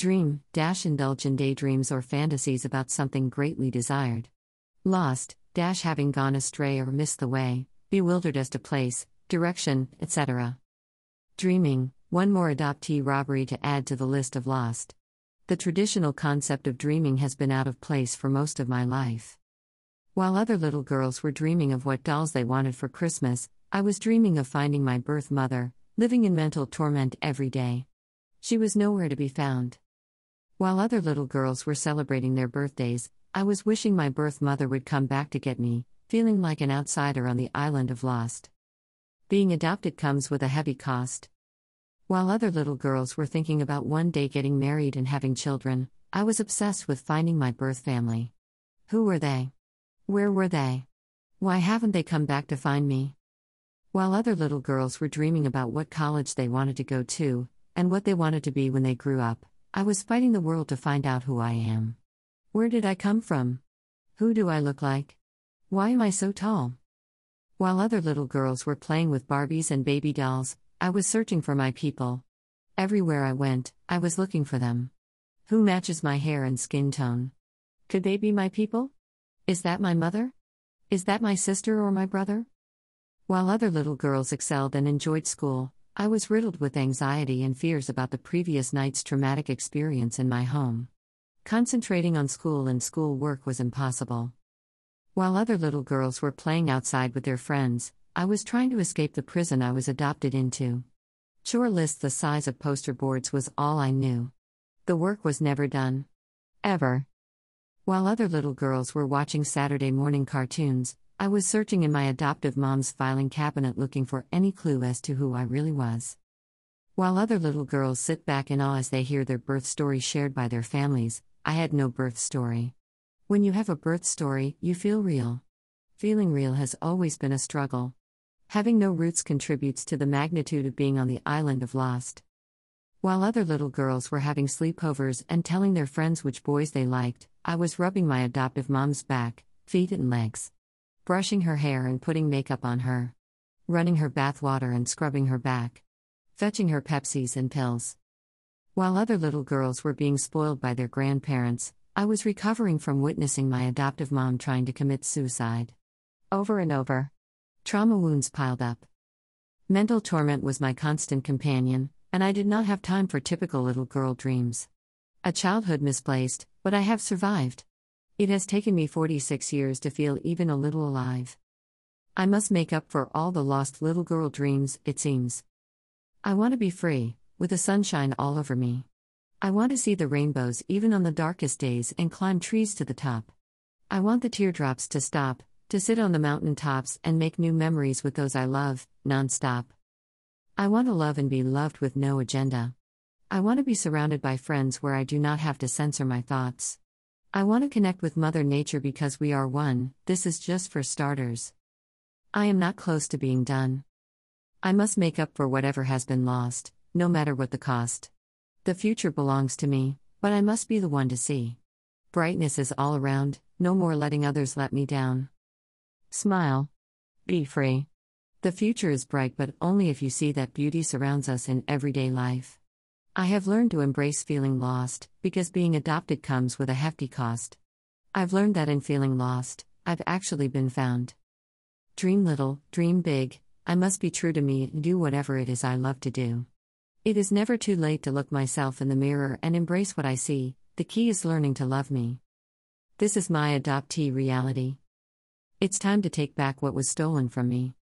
Dream, dash indulge in daydreams or fantasies about something greatly desired. Lost, dash having gone astray or missed the way, bewildered as to place, direction, etc. Dreaming, one more adoptee robbery to add to the list of lost. The traditional concept of dreaming has been out of place for most of my life. While other little girls were dreaming of what dolls they wanted for Christmas, I was dreaming of finding my birth mother, living in mental torment every day. She was nowhere to be found. While other little girls were celebrating their birthdays, I was wishing my birth mother would come back to get me, feeling like an outsider on the island of Lost. Being adopted comes with a heavy cost. While other little girls were thinking about one day getting married and having children, I was obsessed with finding my birth family. Who were they? Where were they? Why haven't they come back to find me? While other little girls were dreaming about what college they wanted to go to, and what they wanted to be when they grew up, I was fighting the world to find out who I am. Where did I come from? Who do I look like? Why am I so tall? While other little girls were playing with Barbies and baby dolls, I was searching for my people. Everywhere I went, I was looking for them. Who matches my hair and skin tone? Could they be my people? Is that my mother? Is that my sister or my brother? While other little girls excelled and enjoyed school, I was riddled with anxiety and fears about the previous night's traumatic experience in my home. Concentrating on school and school work was impossible. While other little girls were playing outside with their friends, I was trying to escape the prison I was adopted into. Chore lists the size of poster boards was all I knew. The work was never done. Ever. While other little girls were watching Saturday morning cartoons, I was searching in my adoptive mom's filing cabinet looking for any clue as to who I really was. While other little girls sit back in awe as they hear their birth story shared by their families, I had no birth story. When you have a birth story, you feel real. Feeling real has always been a struggle. Having no roots contributes to the magnitude of being on the island of Lost. While other little girls were having sleepovers and telling their friends which boys they liked, I was rubbing my adoptive mom's back, feet, and legs. Brushing her hair and putting makeup on her. Running her bath water and scrubbing her back. Fetching her Pepsis and pills. While other little girls were being spoiled by their grandparents, I was recovering from witnessing my adoptive mom trying to commit suicide. Over and over. Trauma wounds piled up. Mental torment was my constant companion, and I did not have time for typical little girl dreams. A childhood misplaced, but I have survived. It has taken me 46 years to feel even a little alive. I must make up for all the lost little girl dreams, it seems. I want to be free, with the sunshine all over me. I want to see the rainbows even on the darkest days and climb trees to the top. I want the teardrops to stop, to sit on the mountain tops and make new memories with those I love, nonstop. I want to love and be loved with no agenda. I want to be surrounded by friends where I do not have to censor my thoughts. I want to connect with Mother Nature because we are one, this is just for starters. I am not close to being done. I must make up for whatever has been lost, no matter what the cost. The future belongs to me, but I must be the one to see. Brightness is all around, no more letting others let me down. Smile. Be free. The future is bright, but only if you see that beauty surrounds us in everyday life. I have learned to embrace feeling lost, because being adopted comes with a hefty cost. I've learned that in feeling lost, I've actually been found. Dream little, dream big, I must be true to me and do whatever it is I love to do. It is never too late to look myself in the mirror and embrace what I see, the key is learning to love me. This is my adoptee reality. It's time to take back what was stolen from me.